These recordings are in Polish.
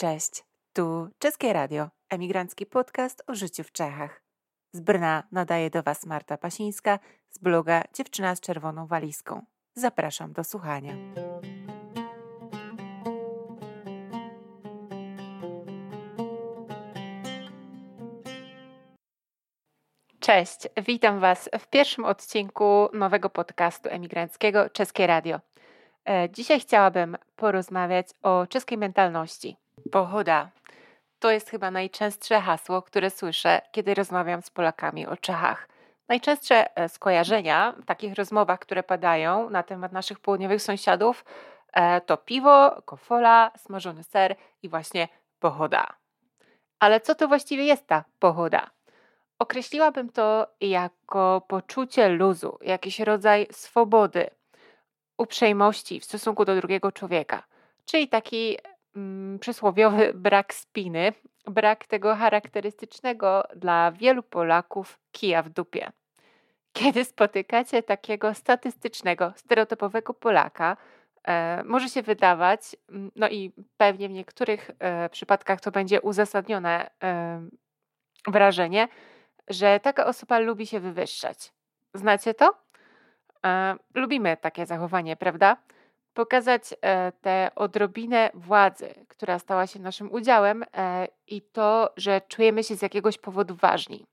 Cześć, tu Czeskie Radio, emigrancki podcast o życiu w Czechach. Z Brna nadaje do Was Marta Pasińska z bloga Dziewczyna z czerwoną walizką. Zapraszam do słuchania. Cześć, witam Was w pierwszym odcinku nowego podcastu emigranckiego Czeskie Radio. E, dzisiaj chciałabym porozmawiać o czeskiej mentalności. Pochoda to jest chyba najczęstsze hasło, które słyszę, kiedy rozmawiam z Polakami o Czechach. Najczęstsze e, skojarzenia w takich rozmowach, które padają na temat naszych południowych sąsiadów, e, to piwo, kofola, smażony ser i właśnie pochoda. Ale co to właściwie jest ta pochoda? Określiłabym to jako poczucie luzu, jakiś rodzaj swobody, uprzejmości w stosunku do drugiego człowieka, czyli taki przysłowiowy brak spiny, brak tego charakterystycznego dla wielu Polaków kija w dupie. Kiedy spotykacie takiego statystycznego, stereotypowego Polaka, e, może się wydawać, mm, no i pewnie w niektórych e, przypadkach to będzie uzasadnione e, wrażenie, że taka osoba lubi się wywyższać. Znacie to? Lubimy takie zachowanie, prawda? Pokazać e, tę odrobinę władzy, która stała się naszym udziałem e, i to, że czujemy się z jakiegoś powodu ważni.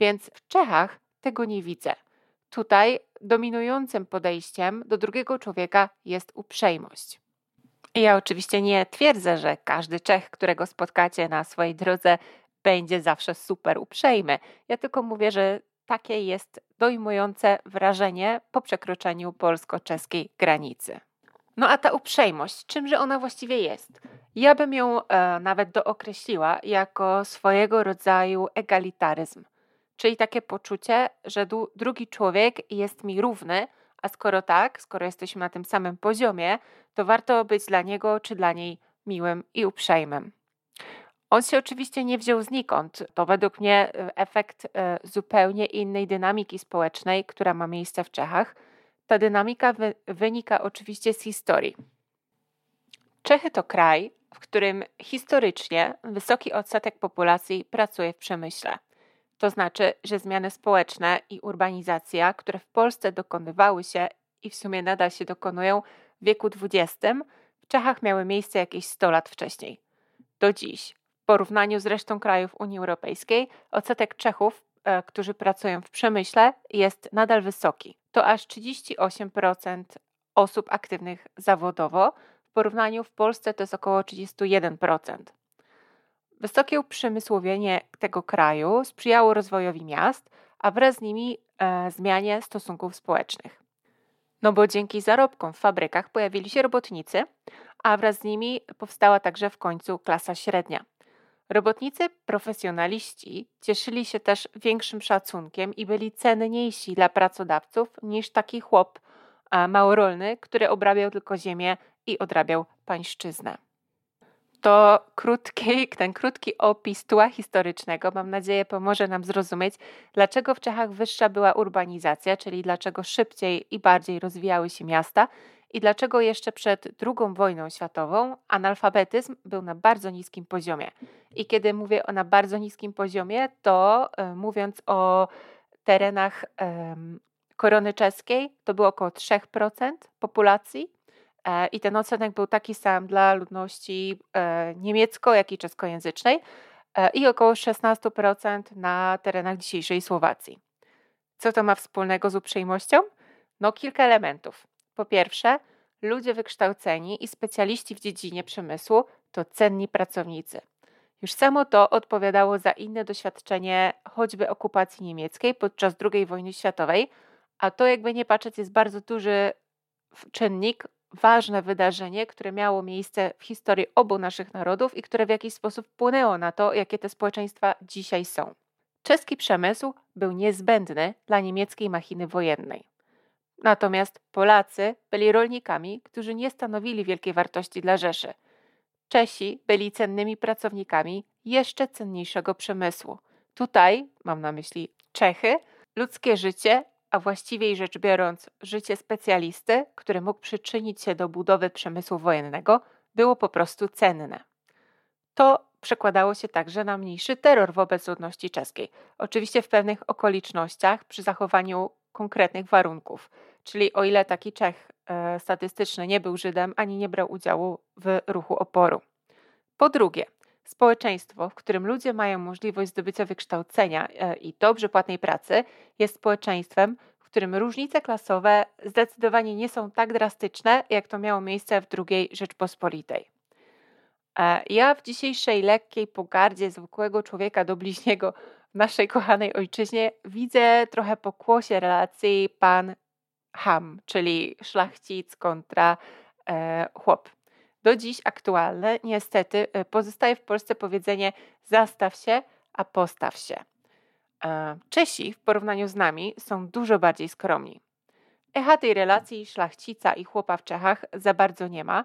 Więc w Czechach tego nie widzę. Tutaj dominującym podejściem do drugiego człowieka jest uprzejmość. Ja oczywiście nie twierdzę, że każdy Czech, którego spotkacie na swojej drodze, będzie zawsze super uprzejmy. Ja tylko mówię, że takie jest dojmujące wrażenie po przekroczeniu polsko-czeskiej granicy. No a ta uprzejmość, czymże ona właściwie jest? Ja bym ją e, nawet dookreśliła jako swojego rodzaju egalitaryzm, czyli takie poczucie, że du- drugi człowiek jest mi równy, a skoro tak, skoro jesteśmy na tym samym poziomie, to warto być dla niego czy dla niej miłym i uprzejmym. On się oczywiście nie wziął znikąd. To według mnie e, efekt e, zupełnie innej dynamiki społecznej, która ma miejsce w Czechach. Ta dynamika wy wynika oczywiście z historii. Czechy to kraj, w którym historycznie wysoki odsetek populacji pracuje w przemyśle. To znaczy, że zmiany społeczne i urbanizacja, które w Polsce dokonywały się i w sumie nadal się dokonują w wieku XX, w Czechach miały miejsce jakieś 100 lat wcześniej. Do dziś porównaniu z resztą krajów Unii Europejskiej odsetek Czechów, e, którzy pracują w przemyśle, jest nadal wysoki. To aż 38% osób aktywnych zawodowo. W porównaniu w Polsce to jest około 31%. Wysokie uprzemysłowienie tego kraju sprzyjało rozwojowi miast, a wraz z nimi e, zmianie stosunków społecznych. No bo dzięki zarobkom w fabrykach pojawili się robotnicy, a wraz z nimi powstała także w końcu klasa średnia. Robotnicy profesjonaliści cieszyli się też większym szacunkiem i byli cenniejsi dla pracodawców niż taki chłop małorolny, który obrabiał tylko ziemię i odrabiał pańszczyznę. To krótki, ten krótki opis tła historycznego, mam nadzieję, pomoże nam zrozumieć, dlaczego w Czechach wyższa była urbanizacja, czyli dlaczego szybciej i bardziej rozwijały się miasta i dlaczego jeszcze przed II wojną światową analfabetyzm był na bardzo niskim poziomie. I kiedy mówię o na bardzo niskim poziomie, to y, mówiąc o terenach y, korony czeskiej, to było około 3% populacji. E, I ten odsetek był taki sam dla ludności e, niemiecko, jak i czeskojęzycznej i około 16% na terenach dzisiejszej Słowacji. Co to ma wspólnego z uprzejmością? No, kilka elementów. Po pierwsze, ludzie wykształceni i specjaliści w dziedzinie przemysłu to cenni pracownicy. Już samo to odpowiadało za inne doświadczenie choćby okupacji niemieckiej podczas II wojny światowej, a to jakby nie patrzeć jest bardzo duży czynnik, ważne wydarzenie, które miało miejsce w historii obu naszych narodów i które w jakiś sposób wpłynęło na to, jakie te społeczeństwa dzisiaj są. Czeski przemysł był niezbędny dla niemieckiej machiny wojennej. Natomiast Polacy byli rolnikami, którzy nie stanowili wielkiej wartości dla Rzeszy. Czesi byli cennymi pracownikami jeszcze cenniejszego przemysłu. Tutaj, mam na myśli Czechy, ludzkie życie, a właściwie rzecz biorąc, życie specjalisty, który mógł przyczynić się do budowy przemysłu wojennego, było po prostu cenne. To przekładało się także na mniejszy terror wobec ludności czeskiej. Oczywiście w pewnych okolicznościach przy zachowaniu konkretnych warunków. Czyli o ile taki Czech e, statystyczny nie był Żydem ani nie brał udziału w ruchu oporu. Po drugie, społeczeństwo, w którym ludzie mają możliwość zdobycia wykształcenia e, i dobrze płatnej pracy, jest społeczeństwem, w którym różnice klasowe zdecydowanie nie są tak drastyczne, jak to miało miejsce w II Rzeczpospolitej. E, ja w dzisiejszej lekkiej pogardzie zwykłego człowieka do bliźniego w naszej kochanej ojczyźnie widzę trochę pokłosie relacji pan ham, czyli szlachcic kontra e, chłop. Do dziś aktualne, niestety, e, pozostaje w Polsce powiedzenie zastaw się, a postaw się. E, Czesi w porównaniu z nami są dużo bardziej skromni. Echa tej relacji szlachcica i chłopa w Czechach za bardzo nie ma,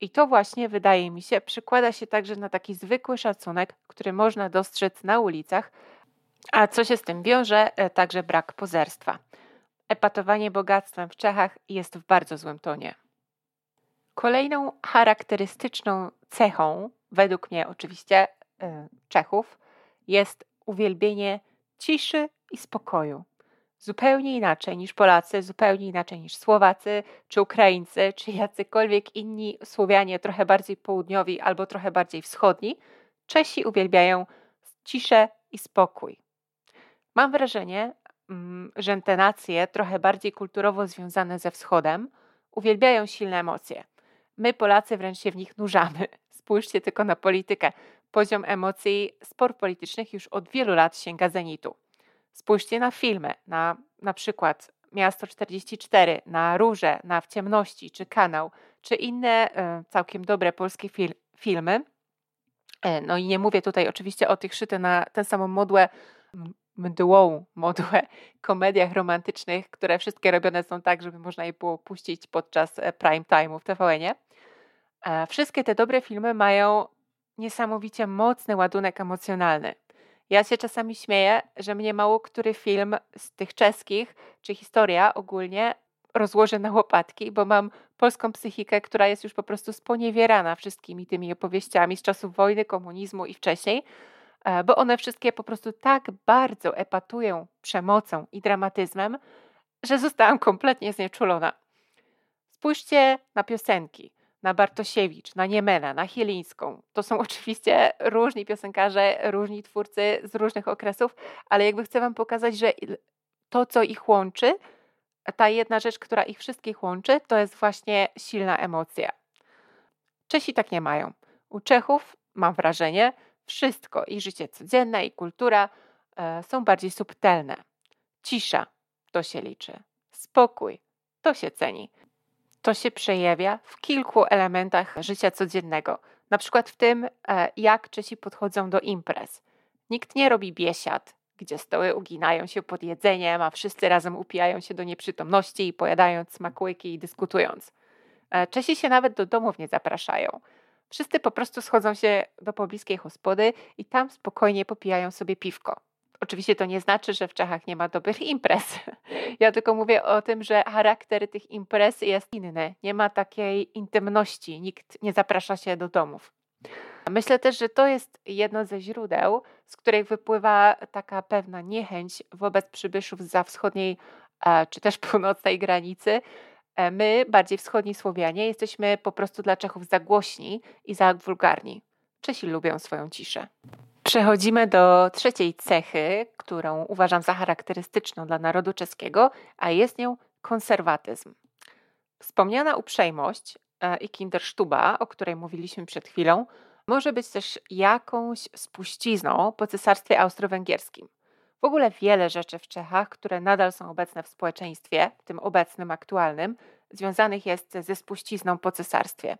i to właśnie, wydaje mi się, przykłada się także na taki zwykły szacunek, który można dostrzec na ulicach, a co się z tym wiąże, także brak pozerstwa. Epatowanie bogactwem w Czechach jest w bardzo złym tonie. Kolejną charakterystyczną cechą, według mnie oczywiście, e, Czechów, jest uwielbienie ciszy i spokoju zupełnie inaczej niż Polacy, zupełnie inaczej niż Słowacy, czy Ukraińcy, czy jacykolwiek inni Słowianie, trochę bardziej południowi albo trochę bardziej wschodni, Czesi uwielbiają ciszę i spokój. Mam wrażenie, że te nacje, trochę bardziej kulturowo związane ze wschodem, uwielbiają silne emocje. My, Polacy, wręcz się w nich nurzamy. Spójrzcie tylko na politykę. Poziom emocji spor politycznych już od wielu lat sięga zenitu. Spójrzcie na filmy, na na przykład Miasto 44, na Róże, na W ciemności, czy Kanał, czy inne e, całkiem dobre polskie fil filmy. E, no i nie mówię tutaj oczywiście o tych szyte na tę samą modłę, mdłą modłę komediach romantycznych, które wszystkie robione są tak, żeby można je było puścić podczas e, prime time'u w TVN-ie. Wszystkie te dobre filmy mają niesamowicie mocny ładunek emocjonalny. Ja się czasami śmieję, że mnie mało który film z tych czeskich, czy historia ogólnie rozłoży na łopatki, bo mam polską psychikę, która jest już po prostu sponiewierana wszystkimi tymi opowieściami z czasów wojny, komunizmu i wcześniej, e, bo one wszystkie po prostu tak bardzo epatują przemocą i dramatyzmem, że zostałam kompletnie znieczulona. Spójrzcie na piosenki na Bartosiewicz, na Niemena, na Chielińską. To są oczywiście różni piosenkarze, różni twórcy z różnych okresów, ale jakby chcę Wam pokazać, że to, co ich łączy, ta jedna rzecz, która ich wszystkich łączy, to jest właśnie silna emocja. Czesi tak nie mają. U Czechów, mam wrażenie, wszystko i życie codzienne, i kultura e, są bardziej subtelne. Cisza to się liczy. Spokój to się ceni. To się przejawia w kilku elementach życia codziennego. Na przykład w tym, e, jak Czesi podchodzą do imprez. Nikt nie robi biesiad, gdzie stoły uginają się pod jedzeniem, a wszyscy razem upijają się do nieprzytomności, pojadając smakłyki i dyskutując. E, Czesi się nawet do domów nie zapraszają. Wszyscy po prostu schodzą się do pobliskiej hospody i tam spokojnie popijają sobie piwko. Oczywiście to nie znaczy, że w Czechach nie ma dobrych imprez. Ja tylko mówię o tym, że charakter tych imprez jest inny. Nie ma takiej intymności, nikt nie zaprasza się do domów. Myślę też, że to jest jedno ze źródeł, z których wypływa taka pewna niechęć wobec przybyszów za wschodniej e, czy też północnej granicy. E, my, bardziej wschodni Słowianie, jesteśmy po prostu dla Czechów za głośni i za wulgarni. Czesi lubią swoją ciszę. Przechodzimy do trzeciej cechy, którą uważam za charakterystyczną dla narodu czeskiego, a jest nią konserwatyzm. Wspomniana uprzejmość e, i kindersztuba, o której mówiliśmy przed chwilą, może być też jakąś spuścizną po cesarstwie austro-węgierskim. W ogóle wiele rzeczy w Czechach, które nadal są obecne w społeczeństwie, tym obecnym, aktualnym, związanych jest ze spuścizną po cesarstwie.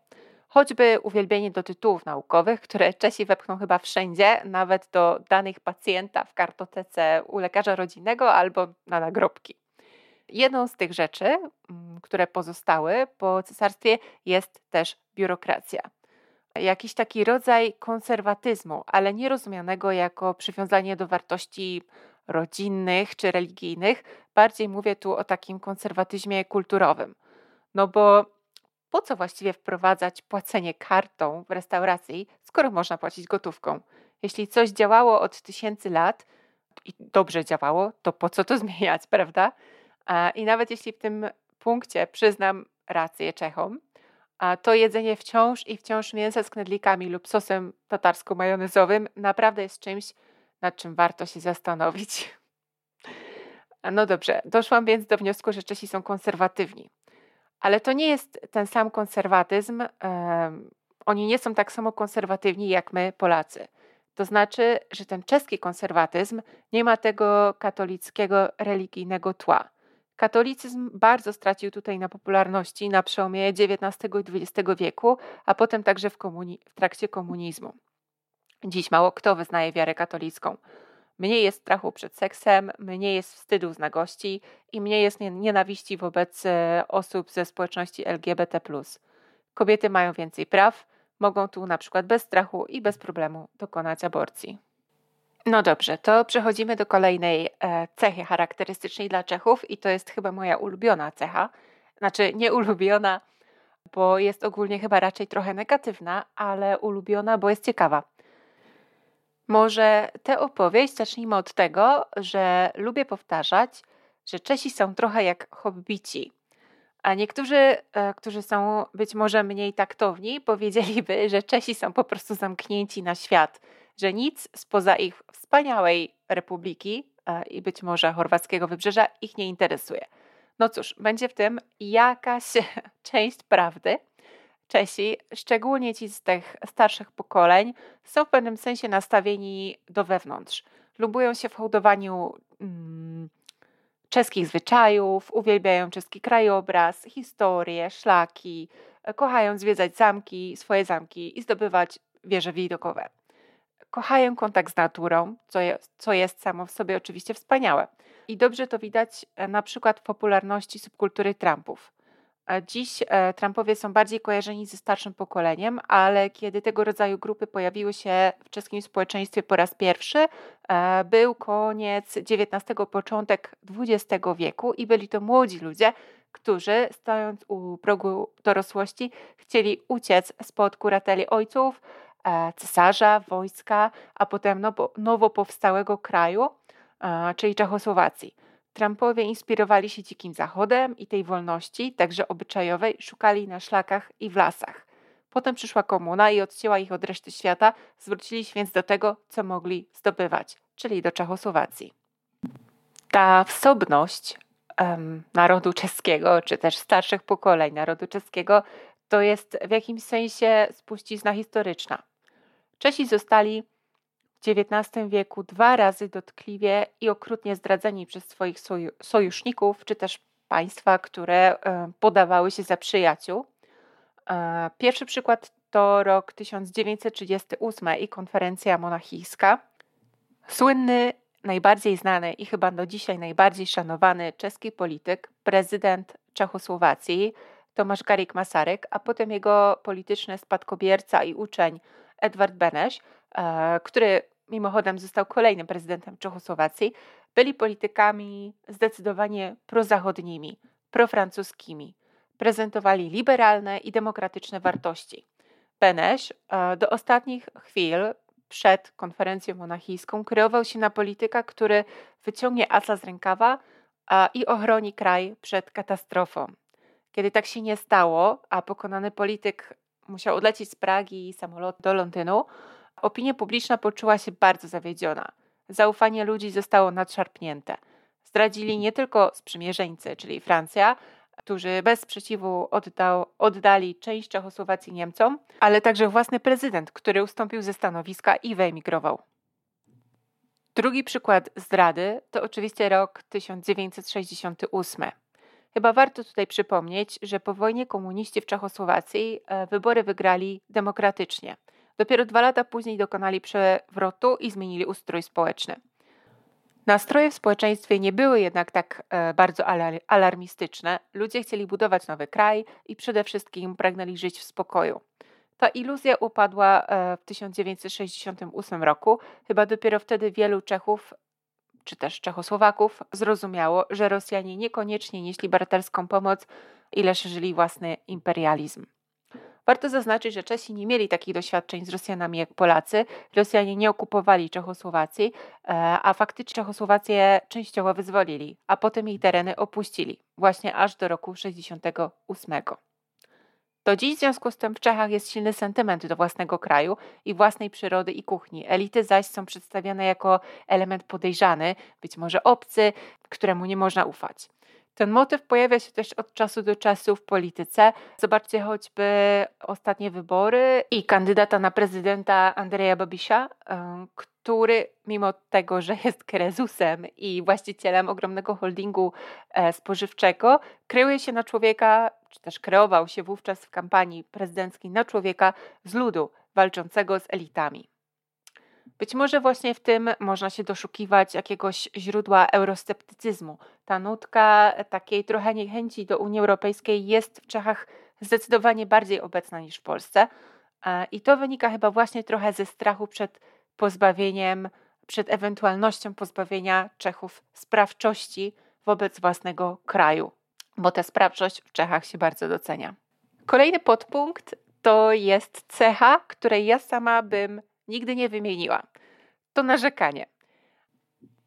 Choćby uwielbienie do tytułów naukowych, które Czesi wepchną chyba wszędzie, nawet do danych pacjenta w kartotece u lekarza rodzinnego albo na nagrobki. Jedną z tych rzeczy, mm, które pozostały po cesarstwie, jest też biurokracja. Jakiś taki rodzaj konserwatyzmu, ale nie rozumianego jako przywiązanie do wartości rodzinnych czy religijnych. Bardziej mówię tu o takim konserwatyzmie kulturowym. No bo po co właściwie wprowadzać płacenie kartą w restauracji, skoro można płacić gotówką? Jeśli coś działało od tysięcy lat i dobrze działało, to po co to zmieniać, prawda? I nawet jeśli w tym punkcie przyznam rację Czechom, to jedzenie wciąż i wciąż mięsa z knedlikami lub sosem tatarsko-majonezowym naprawdę jest czymś, nad czym warto się zastanowić. No dobrze, doszłam więc do wniosku, że Czesi są konserwatywni. Ale to nie jest ten sam konserwatyzm. oni nie są tak samo konserwatywni jak my, Polacy. To znaczy, że ten czeski konserwatyzm nie ma tego katolickiego religijnego tła. Katolicyzm bardzo stracił tutaj na popularności na przełomie XIX i XX wieku, a potem także w, w trakcie komunizmu. Dziś mało kto wyznaje wiarę katolicką. Mniej jest strachu przed seksem, mniej jest wstydu z nagości i mniej jest nienawiści wobec e, osób ze społeczności LGBT. Kobiety mają więcej praw, mogą tu na przykład bez strachu i bez problemu dokonać aborcji. No dobrze, to przechodzimy do kolejnej e, cechy charakterystycznej dla Czechów i to jest chyba moja ulubiona cecha. Znaczy nie ulubiona, bo jest ogólnie chyba raczej trochę negatywna, ale ulubiona, bo jest ciekawa. Może tę opowieść zacznijmy od tego, że lubię powtarzać, że Czesi są trochę jak hobbici. A niektórzy, e, którzy są być może mniej taktowni, powiedzieliby, że Czesi są po prostu zamknięci na świat, że nic spoza ich wspaniałej republiki e, i być może chorwackiego wybrzeża ich nie interesuje. No cóż, będzie w tym jakaś część prawdy, Czesi, szczególnie ci z tych starszych pokoleń, są w pewnym sensie nastawieni do wewnątrz. Lubują się w hołdowaniu mm, czeskich zwyczajów, uwielbiają czeski krajobraz, historię, szlaki, kochają zwiedzać zamki, swoje zamki i zdobywać wieże widokowe. Kochają kontakt z naturą, co jest, co jest samo w sobie oczywiście wspaniałe. I dobrze to widać e, na przykład w popularności subkultury Trumpów. Dziś e, Trumpowie są bardziej kojarzeni ze starszym pokoleniem, ale kiedy tego rodzaju grupy pojawiły się w czeskim społeczeństwie po raz pierwszy, e, był koniec XIX, początek XX wieku i byli to młodzi ludzie, którzy stojąc u progu dorosłości chcieli uciec spod kurateli ojców, e, cesarza, wojska, a potem nowo, nowo powstałego kraju, czyli Czechosłowacji. Trumpowie inspirowali się Dzikim Zachodem i tej wolności, także obyczajowej, szukali na szlakach i w lasach. Potem przyszła komuna i odcięła ich od reszty świata, zwrócili się więc do tego, co mogli zdobywać, czyli do Czechosłowacji. Ta wsobność um, narodu czeskiego, czy też starszych pokoleń narodu czeskiego, to jest w jakimś sensie spuścizna historyczna. Czesi zostali XIX wieku dwa razy dotkliwie i okrutnie zdradzeni przez swoich sojuszników, czy też państwa, które e, podawały się za przyjaciół. E, pierwszy przykład to rok 1938 i konferencja monachijska. Słynny, najbardziej znany i chyba do dzisiaj najbardziej szanowany czeski polityk, prezydent Czechosłowacji Tomasz Garik Masaryk, a potem jego polityczny spadkobierca i uczeń Edward Benesz, e, który mimochodem został kolejnym prezydentem Czechosłowacji, byli politykami zdecydowanie prozachodnimi, profrancuskimi. Prezentowali liberalne i demokratyczne wartości. Benesz e, do ostatnich chwil przed konferencją monachijską kreował się na polityka, który wyciągnie asa z rękawa i ochroni kraj przed katastrofą. Kiedy tak się nie stało, a pokonany polityk musiał odlecieć z Pragi samolot do Londynu, Opinia publiczna poczuła się bardzo zawiedziona. Zaufanie ludzi zostało nadszarpnięte. Zdradzili nie tylko sprzymierzeńcy, czyli Francja, którzy bez sprzeciwu oddał, oddali część Czechosłowacji Niemcom, ale także własny prezydent, który ustąpił ze stanowiska i wyemigrował. Drugi przykład zdrady to oczywiście rok 1968. Chyba warto tutaj przypomnieć, że po wojnie komuniści w Czechosłowacji e, wybory wygrali demokratycznie. Dopiero dwa lata później dokonali przewrotu i zmienili ustrój społeczny. Nastroje w społeczeństwie nie były jednak tak e, bardzo alarmistyczne. Ludzie chcieli budować nowy kraj i przede wszystkim pragnęli żyć w spokoju. Ta iluzja upadła e, w 1968 roku. Chyba dopiero wtedy wielu Czechów czy też Czechosłowaków zrozumiało, że Rosjanie niekoniecznie nieśli braterską pomoc ile szerzyli własny imperializm. Warto zaznaczyć, że Czesi nie mieli takich doświadczeń z Rosjanami jak Polacy. Rosjanie nie okupowali Czechosłowacji, e, a faktycznie Czechosłowację częściowo wyzwolili, a potem jej tereny opuścili, właśnie aż do roku 68. Do dziś w związku z tym w Czechach jest silny sentyment do własnego kraju i własnej przyrody i kuchni. Elity zaś są przedstawiane jako element podejrzany, być może obcy, któremu nie można ufać. Ten motyw pojawia się też od czasu do czasu w polityce. Zobaczcie choćby ostatnie wybory i kandydata na prezydenta Andrzeja Babisia, który mimo tego, że jest krezusem i właścicielem ogromnego holdingu e, spożywczego, kreuje się na człowieka, czy też kreował się wówczas w kampanii prezydenckiej na człowieka z ludu, walczącego z elitami. Być może właśnie w tym można się doszukiwać jakiegoś źródła eurosceptycyzmu. Ta nutka takiej trochę niechęci do Unii Europejskiej jest w Czechach zdecydowanie bardziej obecna niż w Polsce. I to wynika chyba właśnie trochę ze strachu przed pozbawieniem, przed ewentualnością pozbawienia Czechów sprawczości wobec własnego kraju, bo tę sprawczość w Czechach się bardzo docenia. Kolejny podpunkt to jest cecha, której ja sama bym nigdy nie wymieniła. To narzekanie.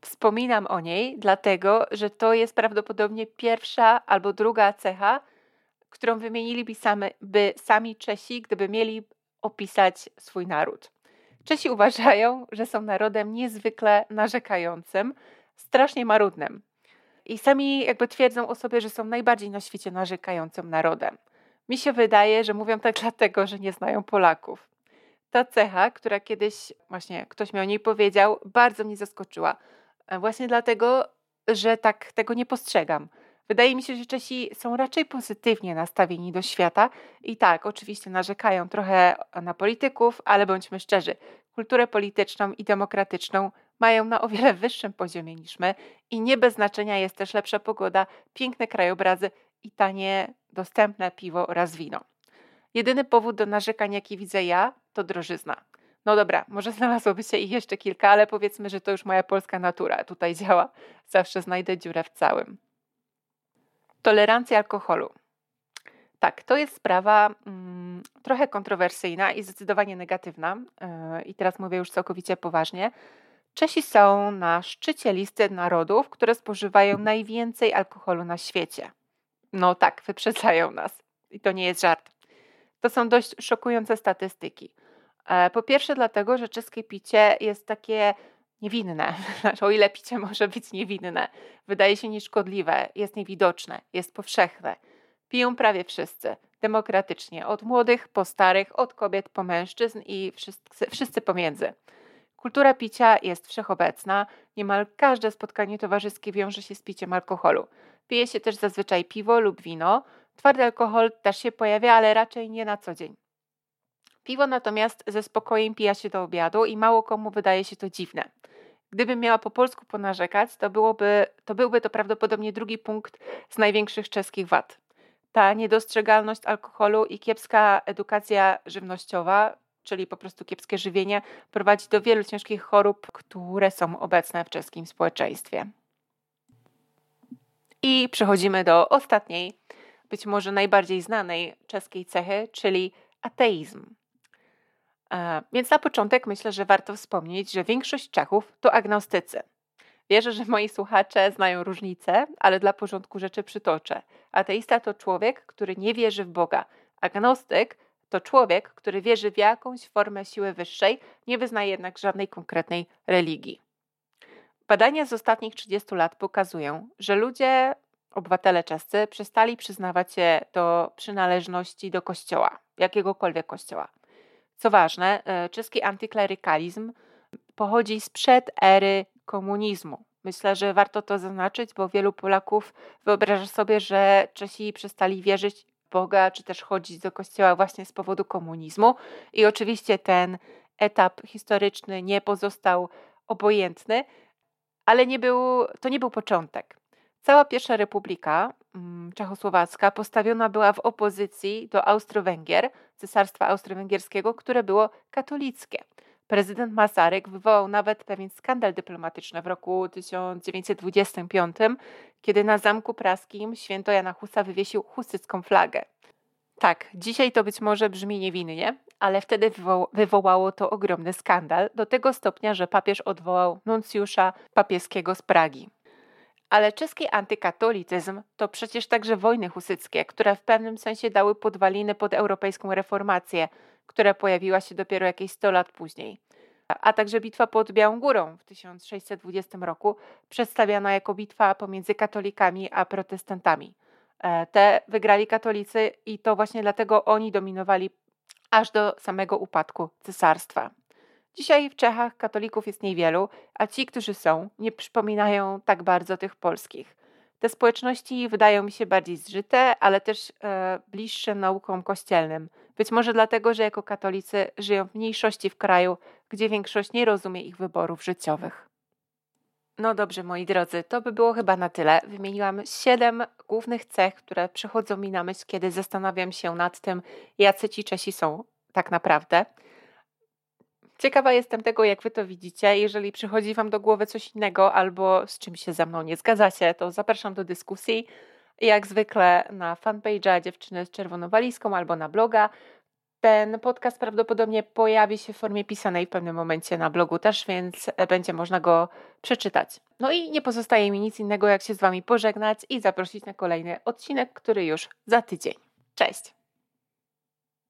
Wspominam o niej, dlatego że to jest prawdopodobnie pierwsza albo druga cecha, którą wymieniliby same, by sami Czesi, gdyby mieli opisać swój naród. Czesi uważają, że są narodem niezwykle narzekającym, strasznie marudnym. I sami jakby twierdzą o sobie, że są najbardziej na świecie narzekającym narodem. Mi się wydaje, że mówią tak dlatego, że nie znają Polaków. Ta cecha, która kiedyś właśnie ktoś mi o niej powiedział, bardzo mnie zaskoczyła. E, właśnie dlatego, że tak tego nie postrzegam. Wydaje mi się, że Czesi są raczej pozytywnie nastawieni do świata i tak, oczywiście narzekają trochę na polityków, ale bądźmy szczerzy, kulturę polityczną i demokratyczną mają na o wiele wyższym poziomie niż my i nie bez znaczenia jest też lepsza pogoda, piękne krajobrazy i tanie, dostępne piwo oraz wino. Jedyny powód do narzekań, jaki widzę ja, to drożyzna. No dobra, może znalazłoby się ich jeszcze kilka, ale powiedzmy, że to już moja polska natura tutaj działa. Zawsze znajdę dziurę w całym. Tolerancja alkoholu. Tak, to jest sprawa mm, trochę kontrowersyjna i zdecydowanie negatywna. Yy, I teraz mówię już całkowicie poważnie. Czesi są na szczycie listy narodów, które spożywają najwięcej alkoholu na świecie. No tak, wyprzedzają nas. I to nie jest żart. To są dość szokujące statystyki. E, po pierwsze, dlatego, że czeskie picie jest takie niewinne. Znaczy, o ile picie może być niewinne, wydaje się nieszkodliwe, jest niewidoczne, jest powszechne. Piją prawie wszyscy, demokratycznie, od młodych po starych, od kobiet po mężczyzn i wszyscy, wszyscy pomiędzy. Kultura picia jest wszechobecna, niemal każde spotkanie towarzyskie wiąże się z piciem alkoholu. Pije się też zazwyczaj piwo lub wino. Twardy alkohol też się pojawia, ale raczej nie na co dzień. Piwo natomiast ze spokojem pija się do obiadu i mało komu wydaje się to dziwne. Gdybym miała po polsku ponarzekać, to, byłoby, to byłby to prawdopodobnie drugi punkt z największych czeskich wad. Ta niedostrzegalność alkoholu i kiepska edukacja żywnościowa, czyli po prostu kiepskie żywienie, prowadzi do wielu ciężkich chorób, które są obecne w czeskim społeczeństwie. I przechodzimy do ostatniej, być może najbardziej znanej czeskiej cechy, czyli ateizm. E, więc na początek myślę, że warto wspomnieć, że większość Czechów to agnostycy. Wierzę, że moi słuchacze znają różnice, ale dla porządku rzeczy przytoczę. Ateista to człowiek, który nie wierzy w Boga. Agnostyk to człowiek, który wierzy w jakąś formę siły wyższej, nie wyznaje jednak żadnej konkretnej religii. Badania z ostatnich 30 lat pokazują, że ludzie, obywatele czescy, przestali przyznawać się do przynależności do kościoła, jakiegokolwiek kościoła. Co ważne, e, czeski antyklerykalizm pochodzi sprzed ery komunizmu. Myślę, że warto to zaznaczyć, bo wielu Polaków wyobraża sobie, że Czesi przestali wierzyć w Boga, czy też chodzić do kościoła właśnie z powodu komunizmu. I oczywiście ten etap historyczny nie pozostał obojętny, ale nie był, to nie był początek. Cała pierwsza republika mm, czechosłowacka postawiona była w opozycji do Austro-Węgier, cesarstwa austro-węgierskiego, które było katolickie. Prezydent Masaryk wywołał nawet pewien skandal dyplomatyczny w roku 1925, kiedy na Zamku Praskim święto Jana Husa wywiesił husycką flagę. Tak, dzisiaj to być może brzmi niewinnie, ale wtedy wywo wywołało to ogromny skandal, do tego stopnia, że papież odwołał nuncjusza papieskiego z Pragi. Ale czeski antykatolicyzm to przecież także wojny husyckie, które w pewnym sensie dały podwaliny pod europejską reformację, która pojawiła się dopiero jakieś 100 lat później. A także bitwa pod Białą Górą w 1620 roku, przedstawiana jako bitwa pomiędzy katolikami a protestantami. E, te wygrali katolicy i to właśnie dlatego oni dominowali aż do samego upadku cesarstwa. Dzisiaj w Czechach katolików jest niewielu, a ci, którzy są, nie przypominają tak bardzo tych polskich. Te społeczności wydają mi się bardziej zżyte, ale też e, bliższe naukom kościelnym. Być może dlatego, że jako katolicy żyją w mniejszości w kraju, gdzie większość nie rozumie ich wyborów życiowych. No dobrze, moi drodzy, to by było chyba na tyle. Wymieniłam siedem głównych cech, które przychodzą mi na myśl, kiedy zastanawiam się nad tym, jacy ci Czesi są tak naprawdę. Ciekawa jestem tego, jak wy to widzicie. Jeżeli przychodzi wam do głowy coś innego albo z czym się ze mną nie zgadzacie, to zapraszam do dyskusji. Jak zwykle na fanpage'a Dziewczyny z Czerwoną Walizką albo na bloga. Ten podcast prawdopodobnie pojawi się w formie pisanej w pewnym momencie na blogu też, więc będzie można go przeczytać. No i nie pozostaje mi nic innego, jak się z Wami pożegnać i zaprosić na kolejny odcinek, który już za tydzień. Cześć!